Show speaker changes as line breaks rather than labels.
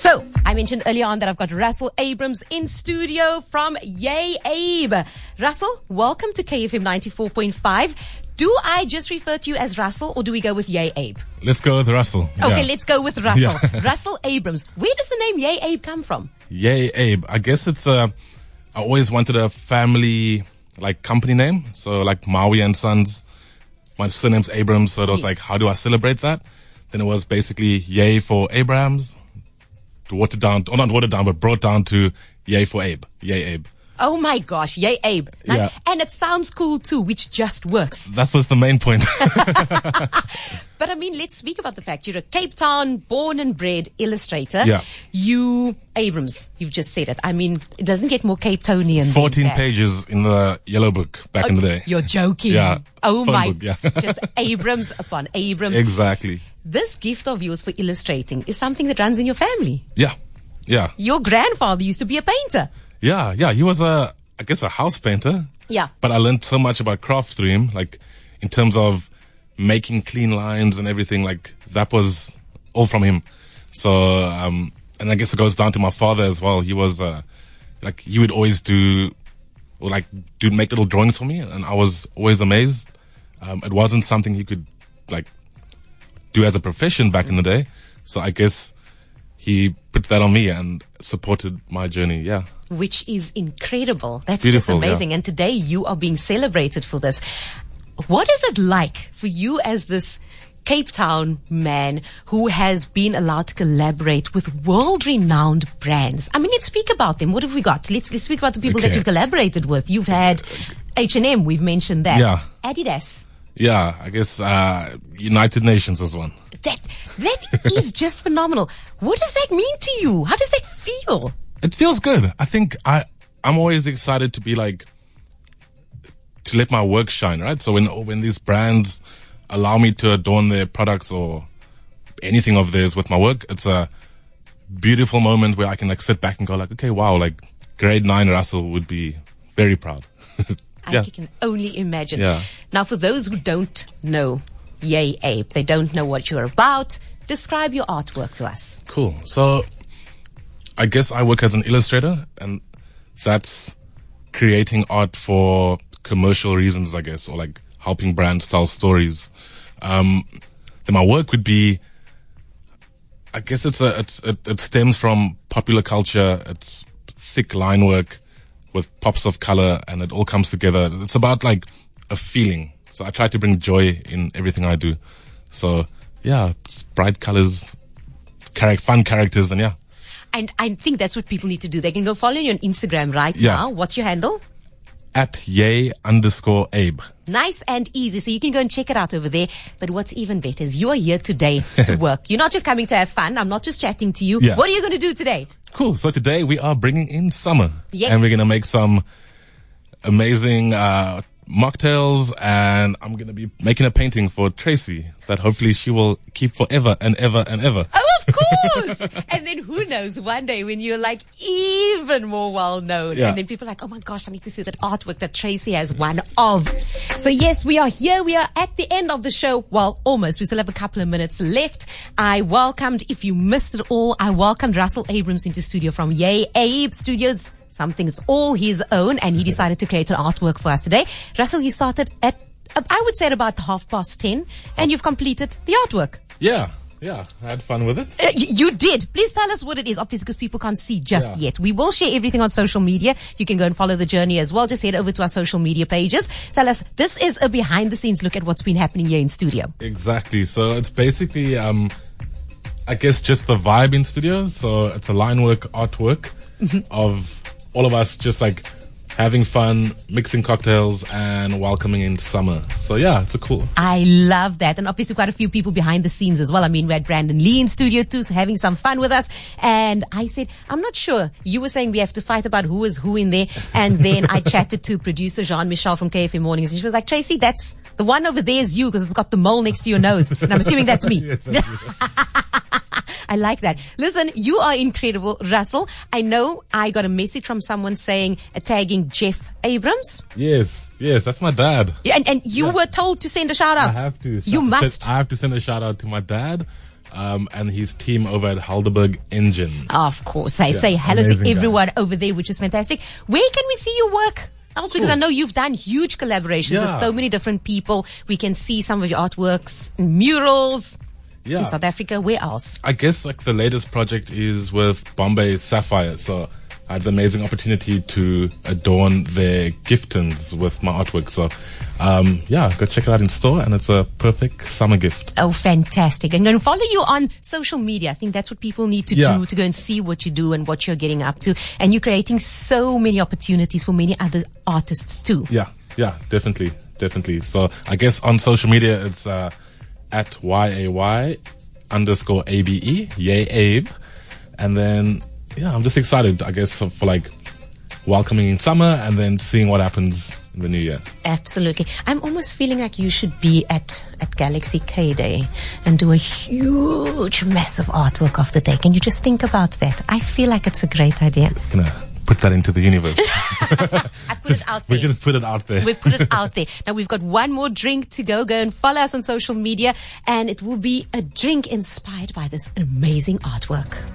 So, I mentioned earlier on that I've got Russell Abrams in studio from Yay Abe. Russell, welcome to KFM 94.5. Do I just refer to you as Russell or do we go with Yay Abe?
Let's go with Russell.
Okay,
Yeah.
let's go with Russell.
Yeah.
Russell Abrams. Where does the name Yay Abe come from?
Yay, Abe. I guess it's uh I always wanted a family like company name. So like Maui and Sons. My surname's Abrams, so it was
Yes.
like, how do I celebrate that? Then it was basically Yay for Abrams, watered down, or not watered down, but brought down to Yay for Abe. Yay, Abe.
Oh my gosh, Yay Abe. Nice.
Yeah.
And it sounds cool too, which just works.
That was the main point.
But I mean, let's speak about the fact you're a Cape Town born and bred illustrator.
Yeah.
You, Abrams, you've just said it. I mean, it doesn't get more Cape Townian. than
14
that.
pages in the yellow book back in the oh, day.
You're joking.
Yeah.
Oh
Phone
my.
book, yeah.
just Abrams upon Abrams.
Exactly.
This gift of yours for illustrating is something that runs in your family.
Yeah. Yeah.
Your grandfather used to be a painter.
Yeah, yeah. He was a, I guess, a house painter.
Yeah.
But I learned so much about craft through him, like in terms of making clean lines and everything. Like that was all from him. So, um, and I guess it goes down to my father as well. He was, uh, like he would always do, or like do make little drawings for me, and I was always amazed. Um, it wasn't something he could like do as a profession back in the day. So I guess he put that on me and supported my journey. Yeah.
which is incredible. That's just
yeah.
amazing. And today you are being celebrated for this. What is it like for you as this Cape Town man who has been allowed to collaborate with world renowned brands? I mean, let's speak about them. What have we got? Let's, let's speak about the people that you've collaborated with. You've had H&M, we've mentioned that.
Yeah.
Adidas.
Yeah, I guess uh, United Nations was one.
That, that is just phenomenal. What does that mean to you? How does that feel?
It feels good. I think I I'm always excited to be like to let my work shine, right? So when when these brands allow me to adorn their products or anything of theirs with my work, it's a beautiful moment where I can like sit back and go like, okay, wow, like grade nine Russell would be very proud.
I
yeah.
can only imagine.
Yeah.
Now, for those who don't know Yay Abe, they don't know what you're about, describe your artwork to us.
Cool. So I guess I work as an illustrator and that's creating art for commercial reasons, I guess, or like helping brands tell stories. Um, then my work would be, I guess it's a, it's, it, it stems from popular culture. It's thick line work with pops of color and it all comes together. It's about like a feeling. So I try to bring joy in everything I do. So yeah, bright colors, fun characters, and yeah,
And I think that's what people need to do. They can go follow you on Instagram right
Yeah.
now. What's your handle?
at yay underscore abe.
Nice and easy. So you can go and check it out over there. But what's even better is you are here today to work. You're not just coming to have fun. I'm not just chatting to you.
Yeah.
What are you going to do today?
Cool. So today we are bringing in summer,
Yes.
and we're gonna make some amazing uh, mocktails, and I'm gonna be making a painting for Tracy that hopefully she will keep forever and ever and ever.
Oh, course. and then who knows, one day when you're like even more well known,
Yeah.
and then people are like, oh my gosh, I need to see that artwork that Tracy has one of. So yes, we are here. We are at the end of the show. Well, almost. We still have a couple of minutes left. I welcomed, if you missed it all, I welcomed Russell Abrams into studio from Yay Abe Studios. Something that's all his own, and he decided to create an artwork for us today. Russell, you started at, I would say at about half past ten, and you've completed the artwork.
Yeah, yeah, I had fun with it.
Uh, You did. Please tell us what it is, obviously, because people can't see just
Yeah.
yet. We will share everything on social media. You can go and follow the journey as well. Just head over to our social media pages. Tell us, this is a behind the scenes look at what's been happening here in studio.
Exactly. So it's basically, um, I guess, just the vibe in studio. So it's a line work artwork of all of us just like having fun, mixing cocktails, and welcoming in summer. So yeah, it's a cool.
I love that. And obviously quite a few people behind the scenes as well. I mean, we had Brandon Lee in studio too, so having some fun with us. And I said, I'm not sure. You were saying we have to fight about who is who in there. And then I chatted to producer Jean-Michel from KFM Mornings and she was like, Tracy, that's the one over there is you because it's got the mole next to your nose. And I'm assuming that's me. I like that. Listen, you are incredible, Russell. I know I got a message from someone saying, uh, tagging Jeff Abrams.
Yes, yes, that's my dad.
Yeah, And, and you were told to send a shout out.
I have to.
You must.
I have to send a shout out to my dad um, and his team over at Helderberg Engine.
Of course. I say hello to
guy.
everyone over there, which is fantastic. Where can we see your work? Else, because I know you've done huge collaborations with so many different people. We can see some of your artworks, murals
Yeah.
in South Africa. Where else?
I guess like the latest project is with Bombay Sapphire. So I had the amazing opportunity to adorn their giftins with my artwork. So um, yeah, go check it out in store, and it's a perfect summer gift.
Oh, fantastic. I'm going to follow you on social media. I think that's what people need to
Yeah.
do to go and see what you do and what you're getting up to. And you're creating so many opportunities for many other artists too.
Yeah, yeah, definitely, definitely. So I guess on social media it's uh, at y a y underscore a b e yay Abe, and then yeah, I'm just excited. I guess for like welcoming in summer and then seeing what happens in the new year.
Absolutely. I'm almost feeling like you should be at, at Galaxy K Day and do a huge, massive artwork of the day. Can you just think about that? I feel like it's a great idea.
Just gonna put that into the universe.
I put it out
we
there.
just put it out there.
We put it out there. Now we've got one more drink to go. Go and follow us on social media, and it will be a drink inspired by this amazing artwork.